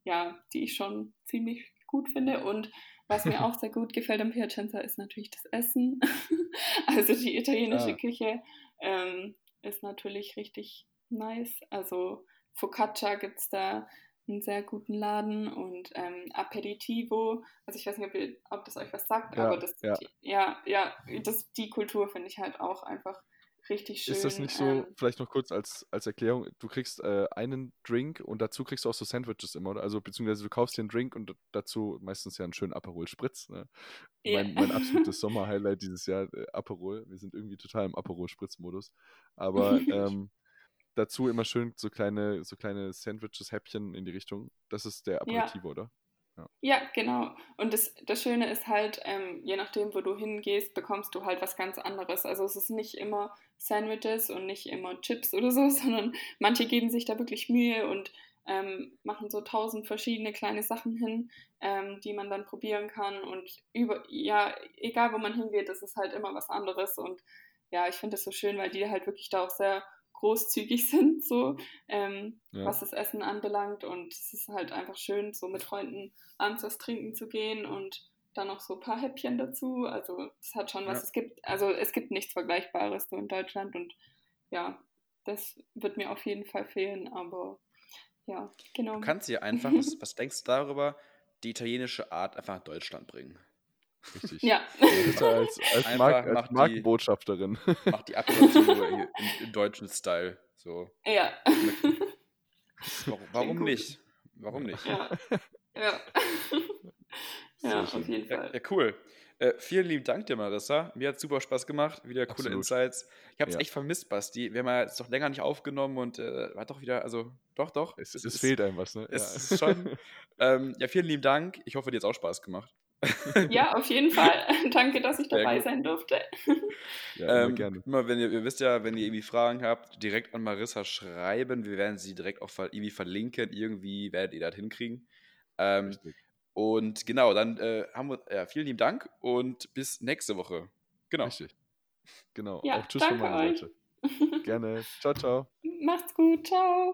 ja, die ich schon ziemlich gut finde. Und was mir auch sehr gut gefällt am Piacenza ist natürlich das Essen. also die italienische ja. Küche ähm, ist natürlich richtig nice. Also Focaccia gibt es da, einen sehr guten Laden und ähm, Aperitivo. Also ich weiß nicht, ob, ihr, ob das euch was sagt, Ja, aber das, ja. Die, ja, ja, das, die Kultur finde ich halt auch einfach richtig schön. Ist das nicht so, ähm, vielleicht noch kurz als, als Erklärung, du kriegst äh, einen Drink und dazu kriegst du auch so Sandwiches immer, oder? Also beziehungsweise du kaufst dir einen Drink und dazu meistens ja einen schönen Aperol Spritz. Ne? Ja. Mein, mein absolutes Sommer-Highlight dieses Jahr, äh, Aperol. Wir sind irgendwie total im Aperol Spritz-Modus. Aber ähm, dazu immer schön so kleine, so kleine Sandwiches, Häppchen in die Richtung. Das ist der Ja. Aperitivo, oder? Ja, genau. Und das, das Schöne ist halt, ähm, je nachdem, wo du hingehst, bekommst du halt was ganz anderes. Also es ist nicht immer Sandwiches und nicht immer Chips oder so, sondern manche geben sich da wirklich Mühe und ähm, machen so tausend verschiedene kleine Sachen hin, ähm, die man dann probieren kann. Und über, ja, egal wo man hingeht, das ist halt immer was anderes. Und ja, ich finde das so schön, weil die halt wirklich da auch sehr großzügig sind, so ähm, Ja. was das Essen anbelangt. Und es ist halt einfach schön, so mit Freunden abends was trinken zu gehen und dann noch so ein paar Häppchen dazu. Also es hat schon was. Ja. Es gibt, also es gibt nichts Vergleichbares so in Deutschland und ja, das wird mir auf jeden Fall fehlen, aber ja, genau. Du kannst dir einfach, was, was denkst du darüber, die italienische Art einfach nach Deutschland bringen. Richtig. Ja. Marissa als, als, Mark, als macht die- Markenbotschafterin. Mach die Aperitivo im, im deutschen Style. So. ja. Warum, warum nicht? Warum nicht? ja. Ja. Ja, auf jeden Ja, Fall. ja cool. Äh, vielen lieben Dank dir, Marissa. Mir hat super Spaß gemacht. Wieder coole Absolut. Insights. Ich habe es Ja. echt vermisst, Basti. Wir haben ja jetzt doch länger nicht aufgenommen und äh, war doch wieder, also doch, doch. Es, es fehlt einem was, ne? Es Ja. ist schon. ähm, ja, vielen lieben Dank. Ich hoffe, dir hat es auch Spaß gemacht. Ja, auf jeden Fall. Danke, dass ich dabei sein durfte. ja, immer Ähm, gerne. immer, wenn ihr, ihr wisst ja, wenn ihr irgendwie Fragen habt, direkt an Marissa schreiben. Wir werden sie direkt auch ver irgendwie verlinken. Irgendwie werdet ihr das hinkriegen. Ähm, Richtig. und genau, dann äh, haben wir, ja, vielen lieben Dank und bis nächste Woche. Genau. Richtig. Genau. Ja, auch Tschüss von meiner euch. Seite. Gerne. Ciao, ciao. Macht's gut. Ciao.